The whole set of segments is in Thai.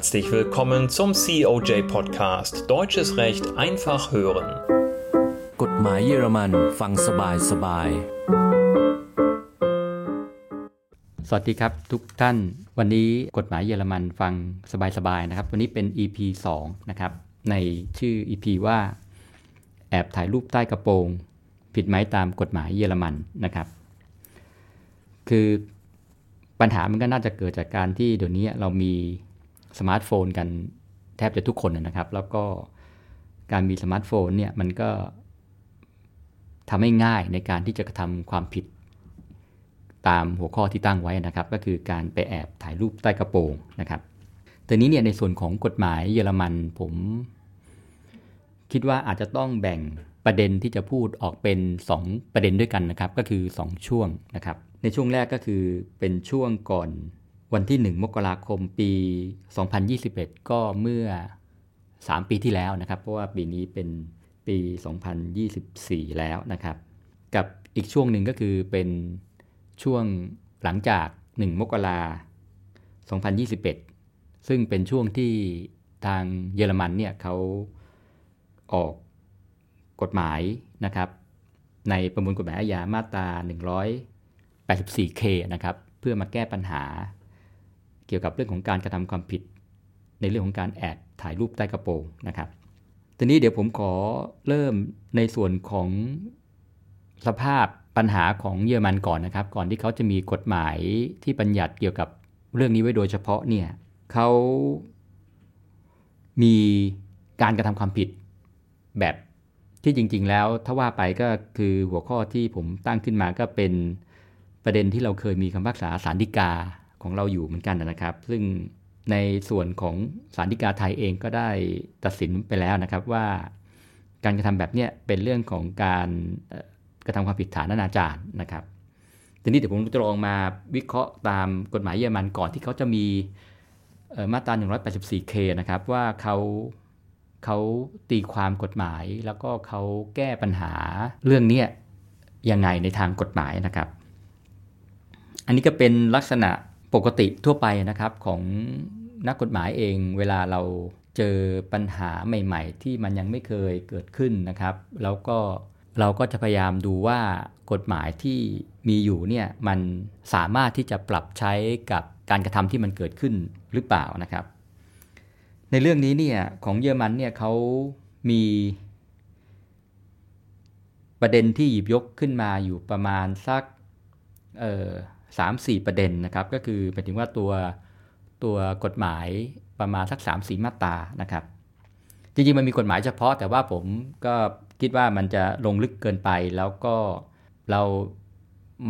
Herzlich willkommen zum COJ Podcast Deutsches Recht einfach hören. กฎหมายเยอรมันฟังสบายสบาย สวัสดีครับทุกท่าน วันนี้กฎหมายเยอรมันฟังสบายๆนะครับ วันนี้เป็น EP 2 นะครับ ในชื่อ EP ว่า แอบถ่ายรูปใต้กระโปรง ผิดไหมตามกฎหมายเยอรมันนะครับ คือปัญหามันก็น่าจะเกิดจากการที่เดี๋ยวนี้เรามี สมาร์ทโฟนกันแทบจะทุกคนนะครับ แล้วก็การมีสมาร์ทโฟนเนี่ยมันก็ทำให้ง่ายในการที่จะกระทำความผิดตามหัวข้อที่ตั้งไว้นะครับ ก็คือการไปแอบถ่ายรูปใต้กระโปรงนะครับแต่นี้เนี่ยในส่วนของกฎหมายเยอรมันผม คิดว่าอาจจะต้องแบ่งประเด็นที่จะพูดออกเป็น 2 ประเด็นด้วยกันนะครับ ก็คือ 2 ช่วงนะครับ ในช่วงแรกก็คือเป็นช่วงก่อน วันที่ 1 มกราคมปี 2021 ก็เมื่อ 3 ปีที่แล้วนะครับ เพราะว่าปีนี้เป็นปี 2024 แล้วนะครับ กับอีกช่วงหนึ่งก็คือเป็นช่วงหลังจาก 1 มกราคม 2021 ซึ่งเป็นช่วงที่ทางเยอรมันเนี่ยเขาออกกฎหมายนะครับ ในประมวลกฎหมายอาญามาตรา 184K นะครับ เพื่อมาแก้ปัญหา เกี่ยวกับเรื่องของการกระทำความผิด ในเรื่องของการแอบถ่ายรูปใต้กระโปรงนะครับทีนี้เดี๋ยวผมขอเริ่มในส่วนของสภาพปัญหาของเยอรมันก่อนนะครับ ก่อนที่เขาจะมีกฎหมายที่บัญญัติเกี่ยวกับเรื่องนี้ไว้โดยเฉพาะเนี่ยเขามีการกระทำความผิดแบบที่จริง ๆ แล้วถ้าว่าไปก็คือหัวข้อที่ผมตั้งขึ้นมาก็เป็นประเด็นที่เราเคยมีคำพิพากษาสารดีกา ของเราอยู่เหมือนกันนะครับ ซึ่งในส่วนของสารดีกาไทยเองก็ได้ตัดสินไปแล้วนะครับว่า การกระทำแบบนี้เป็นเรื่องของการกระทำความผิดฐานอนาจารนะครับทีนี้เดี๋ยวผมจะลองมาวิเคราะห์ตามกฎหมายเยอรมันก่อนที่เขาจะมีมาตรา 184K นะครับว่าเขาเขาตีความกฎหมายแล้วก็เขาแก้ปัญหาเรื่องนี้ยังไงในทางกฎหมายนะครับ อันนี้ก็เป็นลักษณะ ปกติทั่วไปนะครับของนักกฎหมายเองเวลาเราเจอปัญหาใหม่ ๆ ที่มันยังไม่เคยเกิดขึ้นนะครับ แล้วก็เราก็จะพยายามดูว่ากฎหมายที่มีอยู่เนี่ยมันสามารถที่จะปรับใช้กับการกระทำที่มันเกิดขึ้นหรือเปล่านะครับ ในเรื่องนี้เนี่ยของเยอรมันเนี่ยเขามีประเด็นที่หยิบยกขึ้นมาอยู่ประมาณสักเ3-4 ประเด็นนะครับ ก็คือหมายถึงว่าตัวตัวกฎหมายประมาณสัก 3 4 มาตรานะครับ จริงๆ มันมีกฎหมายเฉพาะ แต่ว่าผมก็คิดว่ามันจะลงลึกเกินไปแล้วก็เรา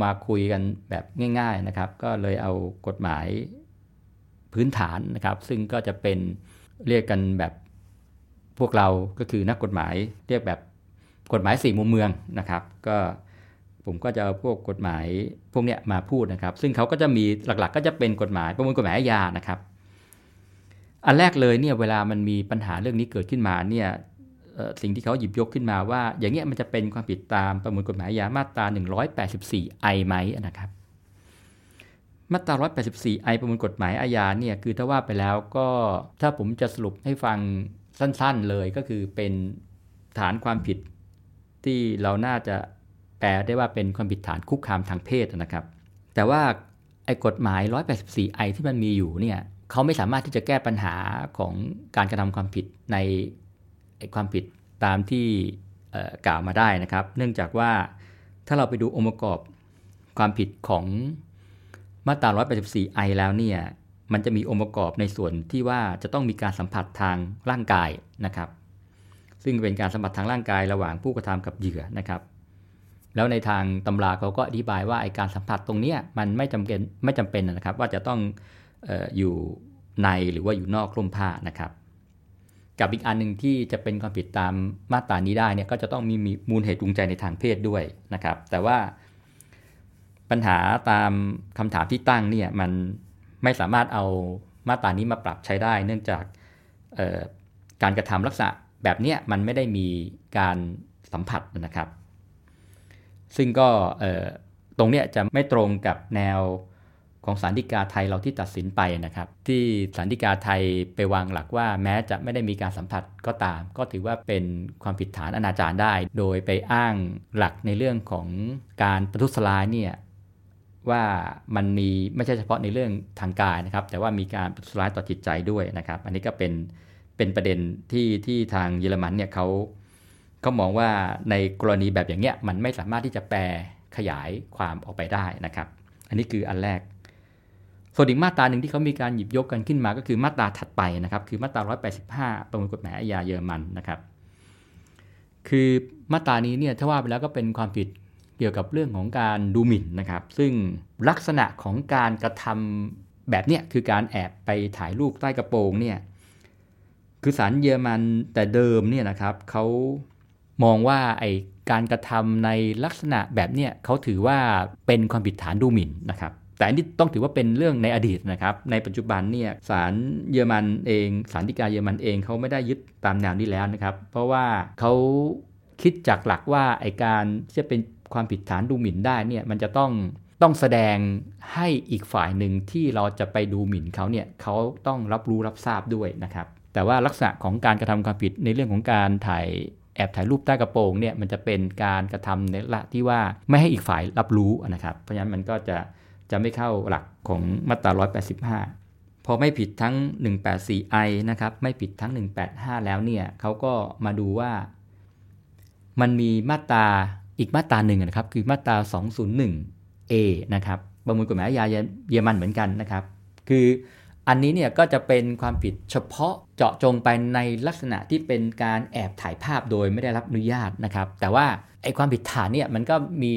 มาคุยกันแบบง่าย ๆนะครับ ก็เลยเอากฎหมายพื้นฐานนะครับ ซึ่งก็จะเป็นเรียกกันแบบพวกเราก็คือนักกฎหมายเรียกแบบกฎหมายสี่มุมเมืองนะครับ ก็ ผมก็จะเอาพวกกฎหมายพวกเนี้ยมาพูดนะครับ ซึ่งเขาก็จะมีหลักๆ ก็จะเป็นกฎหมายประมวลกฎหมายอาญานะครับ อันแรกเลยเนี่ยเวลามันมีปัญหาเรื่องนี้เกิดขึ้นมาเนี่ยสิ่งที่เขาหยิบยกขึ้นมาว่า อย่างเงี้ยมันจะเป็นความผิดตามประมวลกฎหมายอาญามาตรา 184ไอไหมนะครับ มาตรา 184ไอประมวลกฎหมายอาญาเนี่ยคือถ้าว่าไปแล้วก็ถ้าผมจะสรุปให้ฟังสั้นๆเลยก็คือเป็นฐานความผิดที่เราน่าจะ แปลได้ว่าเป็นความผิดฐานคุกคามทางเพศนะครับ แต่ว่าไอ้กฎหมาย 184ไอที่มันมีอยู่เนี่ยเขาไม่สามารถที่จะแก้ปัญหาของการกระทำความผิดในความผิดตามที่กล่าวมาได้นะครับ เนื่องจากว่าถ้าเราไปดูองค์ประกอบความผิดของมาตรา 184ไอแล้วเนี่ยมันจะมีองค์ประกอบในส่วนที่ว่าจะต้องมีการสัมผัสทางร่างกายนะครับ ซึ่งเป็นการสัมผัสทางร่างกายระหว่างผู้กระทำกับเหยื่อนะครับ แล้วในทางตำราเขาก็อธิบายว่าไอการสัมผัสตรงนี้มันไม่จำเป็นไม่จำเป็นนะครับ ว่าจะต้องออยู่ในหรือว่าอยู่นอกคลุมผ้านะครับกับอีกอันหนึ่งที่จะเป็นความผิดตามมาตรานี้ได้เนี่ยก็จะต้องมีมูลเหตุจูงใจในทางเพศด้วยนะครับ แต่ว่าปัญหาตามคำถามที่ตั้งเนี่ยมันไม่สามารถเอามาตรานี้มาปรับใช้ได้ เนื่องจากการกระทำลักษณะแบบนี้มันไม่ได้มีการสัมผัสนะครับ ซึ่งก็ตรงเนี้ยจะไม่ตรงกับแนวของสารดีกาไทยเราที่ตัดสินไปนะครับ ที่สารดีกาไทยไปวางหลักว่าแม้จะไม่ได้มีการสัมผัสก็ตาม ก็ถือว่าเป็นความผิดฐานอนาจารได้ โดยไปอ้างหลักในเรื่องของการประทุษร้ายเนี่ยว่ามันมีไม่ใช่เฉพาะในเรื่องทางกายนะครับ แต่ว่ามีการประทุษร้ายต่อจิตใจด้วยนะครับ อันนี้ก็เป็นเป็นประเด็นที่ที่ทางเยอรมันเนี่ยเขา เขามองว่าในกรณีแบบอย่างเงี้ยมันไม่สามารถที่จะแปลขยายความออกไปได้นะครับ อันนี้คืออันแรก ส่วนอีกมาตราหนึ่งที่เขามีการหยิบยกกันขึ้นมาก็คือมาตราถัดไปนะครับ คือมาตรา 185 ประมวลกฎหมายอาญาเยอรมันนะครับ คือมาตรานี้เนี่ยถ้าว่าไปแล้วก็เป็นความผิดเกี่ยวกับเรื่องของการดูหมิ่นนะครับ ซึ่งลักษณะของการกระทำแบบเนี้ยคือการแอบไปถ่ายรูปใต้กระโปรงเนี่ยคือสารเยอรมันแต่เดิมเนี่ยนะครับเขา มองว่าไอการกระทำในลักษณะแบบเนี้ยเขาถือว่าเป็นความผิดฐานดูหมิ่นนะครับแต่อันนี้ต้องถือว่าเป็นเรื่องในอดีตนะครับ ในปัจจุบันเนี่ยศาลเยอรมันเองศาลฎีกาเยอรมันเองเขาไม่ได้ยึดตามแนวนี้แล้วนะครับ เพราะว่าเขาคิดจากหลักว่าไอการที่จะเป็นความผิดฐานดูหมิ่นได้เนี่ยมันจะต้องต้องแสดงให้อีกฝ่ายหนึ่งที่เราจะไปดูหมิ่นเขาเนี่ยเขาต้องรับรู้รับทราบด้วยนะครับ แต่ว่าลักษณะของการกระทำความผิดในเรื่องของการถ่าย แอบถ่ายรูปใต้กระโปรงเนี่ยมันจะเป็นการกระทำในละที่ว่าไม่ให้อีกฝ่ายรับรู้นะครับ เพราะฉะนั้นมันก็จะจะไม่เข้าหลักของมาตรา 185 พอไม่ผิดทั้ง 184i นะครับไม่ผิดทั้ง 185 แล้วเนี่ยเขาก็มาดูว่า มันมีมาตราอีกมาตราหนึ่งนะครับ คือมาตรา 201a นะครับประมวลกฎหมายอาญาเยอรมันเหมือนกันนะครับ คือ อันนี้เนี่ยก็จะเป็นความผิดเฉพาะเจาะจงไปในลักษณะที่เป็นการแอบถ่ายภาพโดยไม่ได้รับอนุญาตนะครับ แต่ว่าไอ้ความผิดฐานเนี่ยมันก็มี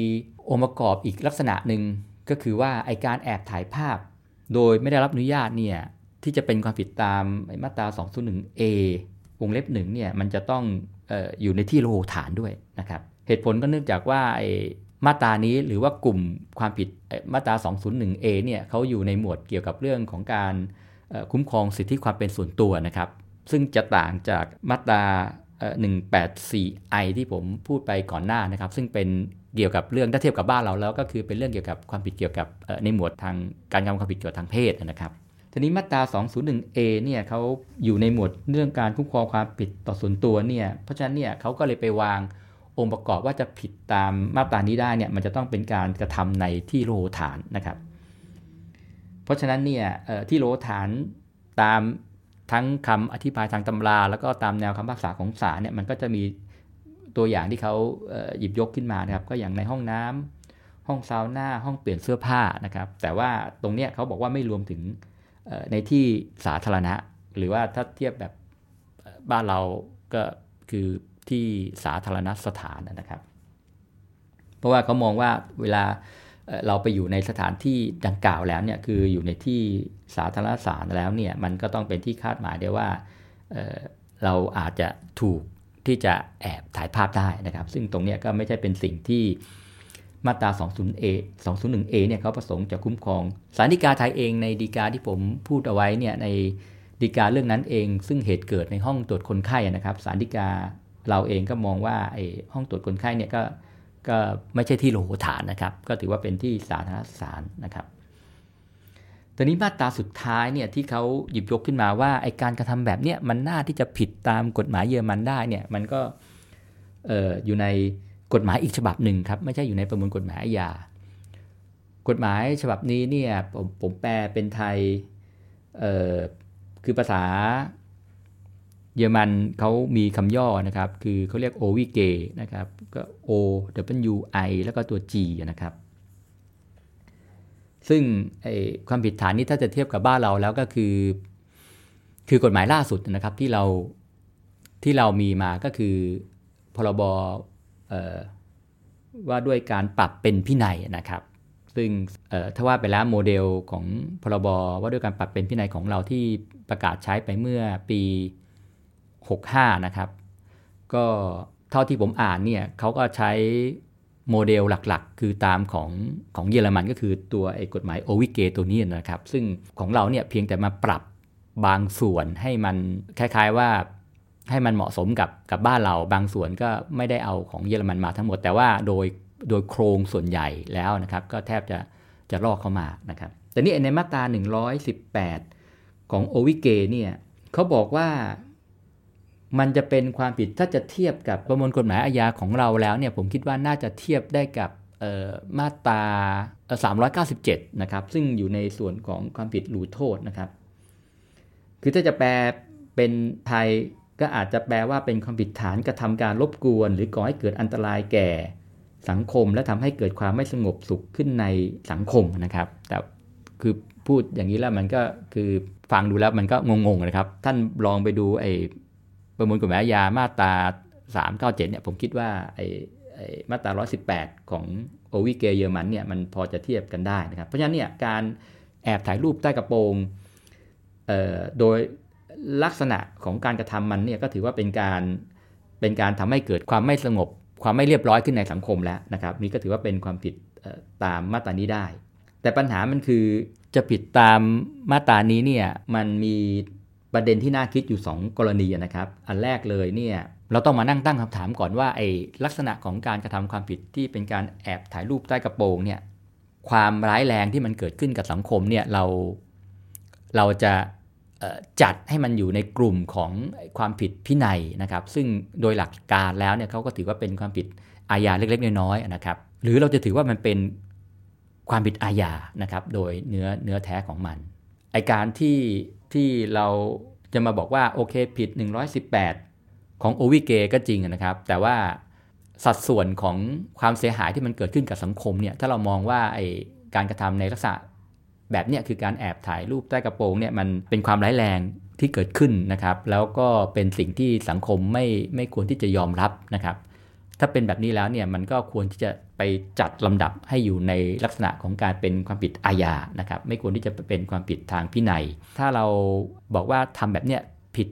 องค์ประกอบอีกลักษณะหนึ่งก็คือว่าไอ้การแอบถ่ายภาพ โดยไม่ได้รับอนุญาตเนี่ยที่จะเป็นความผิดตามมาตรา 201a วงเล็บหนึ่งเนี่ยมันจะต้องอออยู่ในที่โลฐานด้วยนะครับ เหตุผลก็เนื่องจากว่าไอ้มาตรานี้หรือว่ากลุ่มความผิดมาตรา 201A เนี่ยเขาอยู่ในหมวดเกี่ยวกับเรื่องของการ คุ้มครองสิทธิความเป็นส่วนตัวนะครับ ซึ่งจะต่างจากมาตรา 184I ที่ผมพูดไปก่อนหน้านะครับ ซึ่งเป็นเกี่ยวกับเรื่องถ้าเทียบกับบ้านเราแล้ว ก็คือเป็นเรื่องเกี่ยวกับความผิดเกี่ยวกับในหมวดทางการกระทำความผิดเกี่ยวกับทางเพศนะครับทีนี้มาตรา 201A เนี่ยเขาอยู่ในหมวดเรื่องการคุ้มครองความผิดต่อส่วนตัวเนี่ยเพราะฉะนั้นเนี่ยเขาก็เลยไปวางองค์ประกอบว่าจะผิดตามมาตรานี้ได้เนี่ยมันจะต้องเป็นการกระทำในที่โลฐานนะครับ เพราะฉะนั้นเนี่ยที่โลฐานตามทั้งคำอธิบายทางตำรา แล้วก็ตามแนวคำภาษาของศาลเนี่ยมันก็จะมีตัวอย่างที่เขาหยิบยกขึ้นมานะครับก็อย่างในห้องน้ำห้องซาวน่าห้องเปลี่ยนเสื้อผ้านะครับ แต่ว่าตรงเนี้ยเขาบอกว่าไม่รวมถึงในที่สาธารณะ หรือว่าถ้าเทียบแบบบ้านเราก็คือที่สาธารณสถานนะครับ เพราะว่าเขามองว่าเวลา เราไปอยู่ในสถานที่ดังกล่าวแล้วเนี่ยคืออยู่ในที่สาธารณสถานแล้วเนี่ยมันก็ต้องเป็นที่คาดหมายได้ว่าเเราอาจจะถูกที่จะแอบถ่ายภาพได้นะครับ ซึ่งตรงนี้ก็ไม่ใช่เป็นสิ่งที่มาตรา 20A 201A เนี่ยเขาประสงค์จะคุ้มครองสารดีกาไทยเองในดีกาที่ผมพูดเอาไว้เนี่ยในดีกาเรื่องนั้นเอง ซึ่งเหตุเกิดในห้องตรวจคนไข้นะครับสารดีกาเราเองก็มองว่าไอ้ห้องตรวจคนไข้เนี่ยก็ ก็ไม่ใช่ที่โลหฐานนะครับ ก็ถือว่าเป็นที่สาธารณสารนะครับตอนนี้มาตราสุดท้ายเนี่ยที่เขาหยิบยกขึ้นมาว่าไอการกระทำแบบเนี้ยมันน่าที่จะผิดตามกฎหมายเยอรมันได้เนี่ยมันก็อออยู่ในกฎหมายอีกฉบับหนึ่งครับไม่ใช่อยู่ในประมวลกฎหมายอาญากฎหมายฉบับนี้เนี่ยผมผมแปลเป็นไทยคือภาษา เยอรมันเขามีคำย่อนะครับ คือเขาเรียกโอวิเกนะครับก็ O W I แล้วก็ตัว G นะครับ ซึ่งความผิดฐานนี้ถ้าจะเทียบกับบ้านเราแล้วก็คือ คือกฎหมายล่าสุดนะครับที่เราที่เรามีมาก็คือพรบว่าด้วยการปรับเป็นพินัยนะครับ ซึ่งถ้าว่าไปแล้วโมเดลของพรบว่าด้วยการปรับเป็นพินัยของเราที่ประกาศใช้ไปเมื่อปี 65 นะครับ ก็เท่าที่ผมอ่านเนี่ยเขาก็ใช้โมเดลหลักๆ คือตามของของเยอรมันก็คือตัวไอ้กฎหมายโอวิเกตัวนี้นะครับ ซึ่งของเราเนี่ยเพียงแต่มาปรับบางส่วนให้มันคล้ายๆว่าให้มันเหมาะสมกับกับบ้านเราบางส่วนก็ไม่ได้เอาของเยอรมันมาทั้งหมด แต่ว่าโดยโดยโครงส่วนใหญ่แล้วนะครับ ก็แทบจะจะลอกเข้ามานะครับ แต่นี่ในมาตรา 118 ของโอวิเกเนี่ยเขาบอกว่า มันจะเป็นความผิดถ้าจะเทียบกับประมวลกฎหมายอาญาของเราแล้วเนี่ยผมคิดว่าน่าจะเทียบได้กับมาตรา 397 นะครับ ซึ่งอยู่ในส่วนของความผิดหลูโทษนะครับ คือถ้าจะแปลเป็นไทยก็อาจจะแปลว่าเป็นความผิดฐานกระทำการรบกวน หรือก่อให้เกิดอันตรายแก่ สังคม และทำให้เกิดความไม่สงบสุขขึ้นในสังคมนะครับ แต่คือพูดอย่างนี้แล้วมันก็คือฟังดูแล้วมันก็งงๆนะครับ ท่านลองไปดูไอ้ ประมวลกฎหมายอาญามาตรา397เนี่ยผมคิดว่าไอ้มาตรา 118 ของโอวิเกเยอรมันเนี่ยมันพอจะเทียบกันได้นะครับ เพราะฉะนั้นเนี่ยการแอบถ่ายรูปใต้กระโปรงโดยลักษณะของการกระทำมันเนี่ยก็ถือว่าเป็นการเป็นการทำให้เกิดความไม่สงบ ความไม่เรียบร้อยขึ้นในสังคมแล้วนะครับนี่ก็ถือว่าเป็นความผิดตามมาตรานี้ได้ แต่ปัญหามันคือจะผิดตามมาตรานี้เนี่ยมันมี ประเด็นที่น่าคิดอยู่ 2 กรณีนะครับ อันแรกเลยเนี่ยเราต้องมานั่งตั้งคำถามก่อนว่าไอ้ลักษณะของการกระทำความผิดที่เป็นการแอบถ่ายรูปใต้กระโปรงเนี่ยความร้ายแรงที่มันเกิดขึ้นกับสังคมเนี่ยเราเราจะจัดให้มันอยู่ในกลุ่มของความผิดพินัยนะครับ ซึ่งโดยหลักการแล้วเนี่ยเขาก็ถือว่าเป็นความผิดอาญาเล็กๆ น้อยๆนะครับ หรือเราจะถือว่ามันเป็นความผิดอาญานะครับ โดยเนื้อเนื้อแท้ของมัน ไอการที่ที่เราจะมาบอกว่าโอเคผิด 118 ของโอวิเกก็จริงนะครับ แต่ว่าสัดส่วนของความเสียหายที่มันเกิดขึ้นกับสังคมเนี่ยถ้าเรามองว่าไอการกระทำในลักษณะแบบเนี้คือการแอบถ่ายรูปใต้กระโปรงเนี่ยมันเป็นความร้ายแรงที่เกิดขึ้นนะครับ แล้วก็เป็นสิ่งที่สังคมไม่ไม่ควรที่จะยอมรับนะครับ ถ้าเป็นแบบนี้แล้วเนี่ยมันก็ควรที่จะ ไปจัดลำดับให้อยู่ในลักษณะของการเป็นความผิดอาญานะครับ ไม่ควรที่จะเป็นความผิดทางพินัย ถ้าเราบอกว่าทำแบบเนี้ยผิด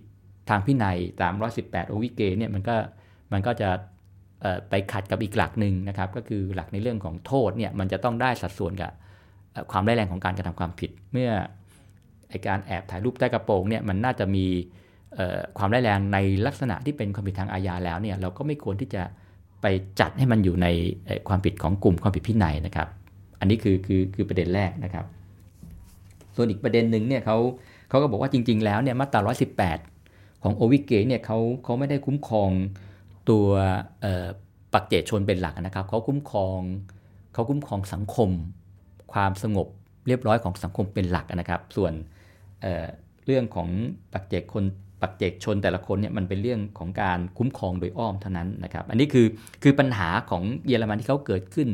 ทางพินัยตาม118 โอวิเกเนี่ยมันก็มันก็จะไปขัดกับอีกหลักหนึ่งนะครับ ก็คือหลักในเรื่องของโทษเนี่ยมันจะต้องได้สัดส่วนกับความร้ายแรงของการกระทำความผิด เมื่อไอการแอบถ่ายรูปใต้กระโปรงเนี่ยมันน่าจะมีความร้ายแรงในลักษณะที่เป็นความผิดทางอาญาแล้วเนี่ยเราก็ไม่ควรที่จะ ไปจัดให้มันอยู่ในความผิดของกลุ่มความผิดพินัยนะครับ อันนี้คือคือคือประเด็นแรกนะครับ ส่วนอีกประเด็นหนึ่งเนี่ยเขาเขาก็บอกว่าจริง ๆ แล้วเนี่ยมาตรา 118 ของโอวิเกเนี่ยเขาเขาไม่ได้คุ้มครองตัวปักเจชนเป็นหลักนะครับเขาคุ้มครองเขาคุ้มครองสังคม ความสงบเรียบร้อยของสังคมเป็นหลักนะครับ ส่วนเเรื่องของปักเจกคน ปักเจกชนแต่ละคนเนี่ยมันเป็นเรื่องของการคุ้มครองโดยอ้อมเท่านั้นนะครับอันนี้คือคือปัญหาของเยอรมันที่เขาเกิดขึ้น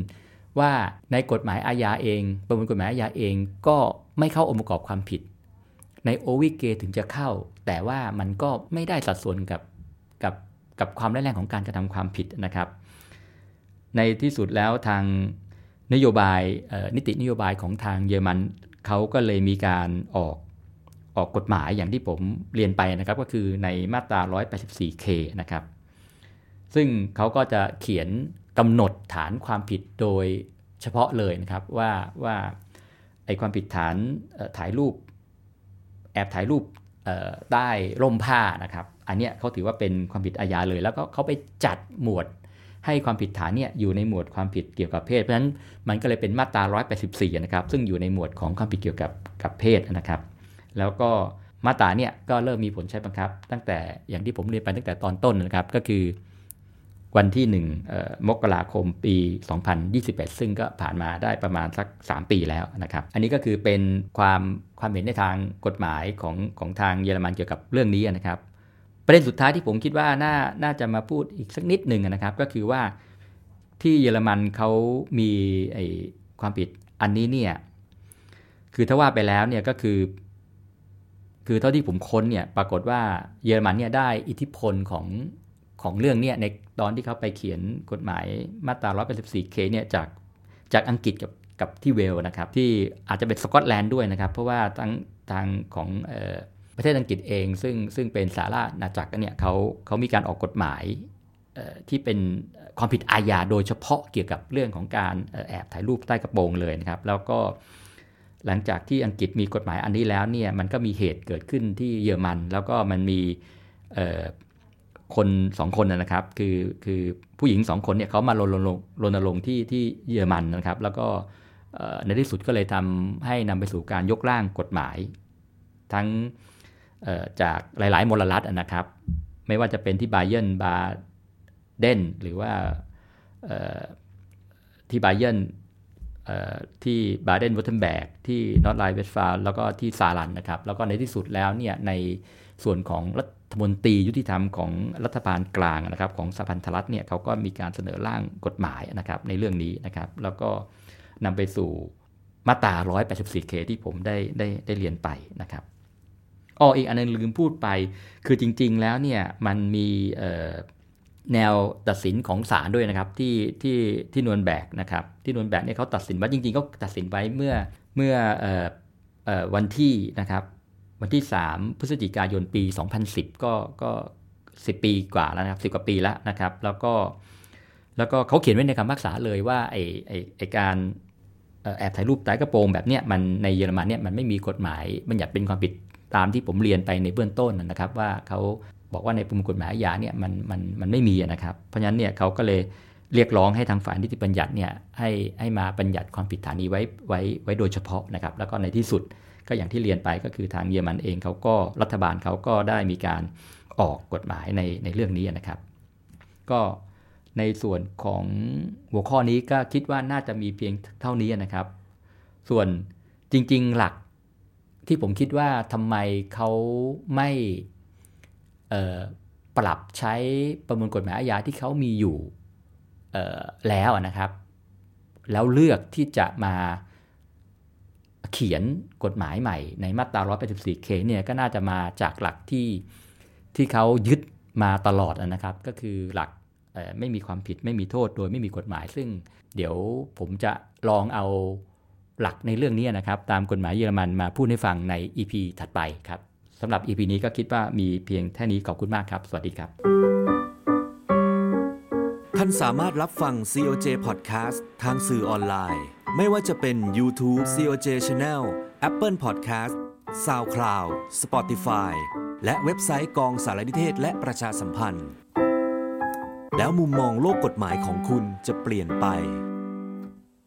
ว่าในกฎหมายอาญาเอง ประมวลกฎหมายอาญาเองก็ไม่เข้าองค์ประกอบความผิด ในโอวิเกถึงจะเข้า แต่ว่ามันก็ไม่ได้สัดส่วนกับกับกับความร้ายแรงของการกระทำความผิดนะครับ ในที่สุดแล้วทางนโยบายนิตินโยบายของทางเยอรมันเขาก็เลยมีการออก ออกกฎหมายอย่างที่ผมเรียนไปนะครับ ก็คือในมาตรา 184K นะครับ ซึ่งเขาก็จะเขียนกำหนดฐานความผิดโดยเฉพาะเลยนะครับว่าว่าไอความผิดฐานถ่ายรูป แอบถ่ายรูปได้ร่มผ้านะครับ อันนี้เขาถือว่าเป็นความผิดอาญาเลย แล้วก็เขาไปจัดหมวดให้ความผิดฐานเนี่ยอยู่ในหมวดความผิดเกี่ยวกับเพศ เพราะฉะนั้นมันก็เลยเป็นมาตรา 184 นะครับ ซึ่งอยู่ในหมวดของความผิดเกี่ยวกับกับเพศนะครับ แล้วก็มาตราเนี่ยก็เริ่มมีผลใช้บังคับ ตั้งแต่อย่างที่ผมเรียนไปตั้งแต่ตอนต้นนะครับ ก็คือวันที่ 1 มกราคมปี 2021 ซึ่งก็ผ่านมาได้ประมาณสัก 3 ปีแล้วนะครับ อันนี้ก็คือเป็นความความเห็นในทางกฎหมายของของทางเยอรมันเกี่ยวกับเรื่องนี้นะครับ ประเด็นสุดท้ายที่ผมคิดว่าน่าน่าจะมาพูดอีกสักนิดหนึ่งนะครับ ก็คือว่าที่เยอรมันเขามีไอความผิดอันนี้เนี่ยคือถ้าว่าไปแล้วเนี่ยก็คือ คือเท่าที่ผมค้นเนี่ยปรากฏว่าเยอรมันเนี่ยได้อิทธิพลของของเรื่องเนี่ยในตอนที่เขาไปเขียนกฎหมายมาตรา 184K เนี่ยจากจากอังกฤษกับกับที่เวลนะครับที่อาจจะเป็นสกอตแลนด์ด้วยนะครับ เพราะว่าทั้งทางของประเทศอังกฤษเอง ซึ่งซึ่งเป็นสารานาจักรเนี่ยเขาเขามีการออกกฎหมายที่เป็นความผิดอาญาโดยเฉพาะเกี่ยวกับเรื่องของการแอบถ่ายรูปใต้กระโปรงเลยนะครับ แล้วก็ หลังจากที่อังกฤษมีกฎหมายอันนี้แล้วเนี่ยมันก็มีเหตุเกิดขึ้นที่เยอรมัน แล้วก็มันมีคนสองคนนะครับ คือคือผู้หญิงสองคนเนี่ยเขามารณรงค์รณรงค์ที่ที่เยอรมันนะครับ แล้วก็ในที่สุดก็เลยทำให้นำไปสู่การยกร่างกฎหมาย ทั้งจากหลาย ๆ มลรัฐนะครับ ไม่ว่าจะเป็นที่ Bayern Baden หรือว่าที่ Bayern ที่ Baden-Württemberg ที่ Nordrhein-Westfalen แล้วก็ที่ Saarland นะครับแล้วก็ในที่สุดแล้วเนี่ยในส่วนของรัฐมนตรียุติธรรมของรัฐบาลกลางนะครับของสหพันธรัฐเนี่ยเขาก็มีการเสนอร่างกฎหมายนะครับในเรื่องนี้นะครับแล้วก็นำไปสู่มาตรา 184K ที่ผมได้ได้ได้เรียนไปนะครับอ้ออีกอันนึงลืมพูดไป คือจริง ๆ แล้วเนี่ยมันมี แนวตัดสินของศาลด้วยนะครับ ที่ที่ที่นวลแบกนะครับ ที่นวลแบกเนี่ยเขาตัดสินว่าจริงๆเขาตัดสินไว้เมื่อเมื่อวันที่นะครับ วันที่ 3 พฤศจิกายนปี 2010 ก็ก็10 ปีกว่าแล้วนะครับ10กว่าปีแล้วนะครับ แล้วก็แล้วก็เขาเขียนไว้ในคำพักษาเลยว่าไอ้ไอ้ไอ้การแอบถ่ายรูปใต้กระโปรงแบบเนี้ยมันในเยอรมันเนี่ยมันไม่มีกฎหมายมันอยากเป็นความผิดตามที่ผมเรียนไปในเบื้องต้นนะครับ ว่าเขา บอกว่าในประมวลกฎหมายอาญาเนี่ยมันมันมันไม่มีนะครับ เพราะฉะนั้นเนี่ยเขาก็เลยเรียกร้องให้ทางฝ่ายนิติบัญญัติเนี่ยให้ให้มาบัญญัติความผิดฐานนี้ไว้ไว้ไว้โดยเฉพาะนะครับ แล้วก็ในที่สุดก็อย่างที่เรียนไปก็คือทางเยอรมันเองเขาก็รัฐบาลเขาก็ได้มีการออกกฎหมายในในเรื่องนี้นะครับ ก็ในส่วนของหัวข้อนี้ก็คิดว่าน่าจะมีเพียงเท่านี้นะครับ ส่วนจริง ๆ หลักที่ผมคิดว่าทำไมเขาไม่ ปรับใช้ประมวลกฎหมายอาญาที่เขามีอยู่แล้วนะครับ แล้วเลือกที่จะมาเขียนกฎหมายใหม่ในมาตรา 184เคเนี่ยก็น่าจะมาจากหลักที่ที่เขายึดมาตลอดนะครับ ก็คือหลักไม่มีความผิดไม่มีโทษโดยไม่มีกฎหมาย ซึ่งเดี๋ยวผมจะลองเอาหลักในเรื่องนี้นะครับ ตามกฎหมายเยอรมันมาพูดให้ฟังใน EP ถัดไปครับ สำหรับ EP นี้ก็คิดว่ามีเพียงแค่นี้ขอบคุณมากครับ สวัสดีครับ ท่านสามารถรับฟัง COJ Podcast ทางสื่อออนไลน์ ไม่ว่าจะเป็น YouTube COJ Channel Apple Podcast SoundCloud Spotify และเว็บไซต์กองสารนิเทศและประชาสัมพันธ์ แล้วมุมมองโลกกฎหมายของคุณจะเปลี่ยนไป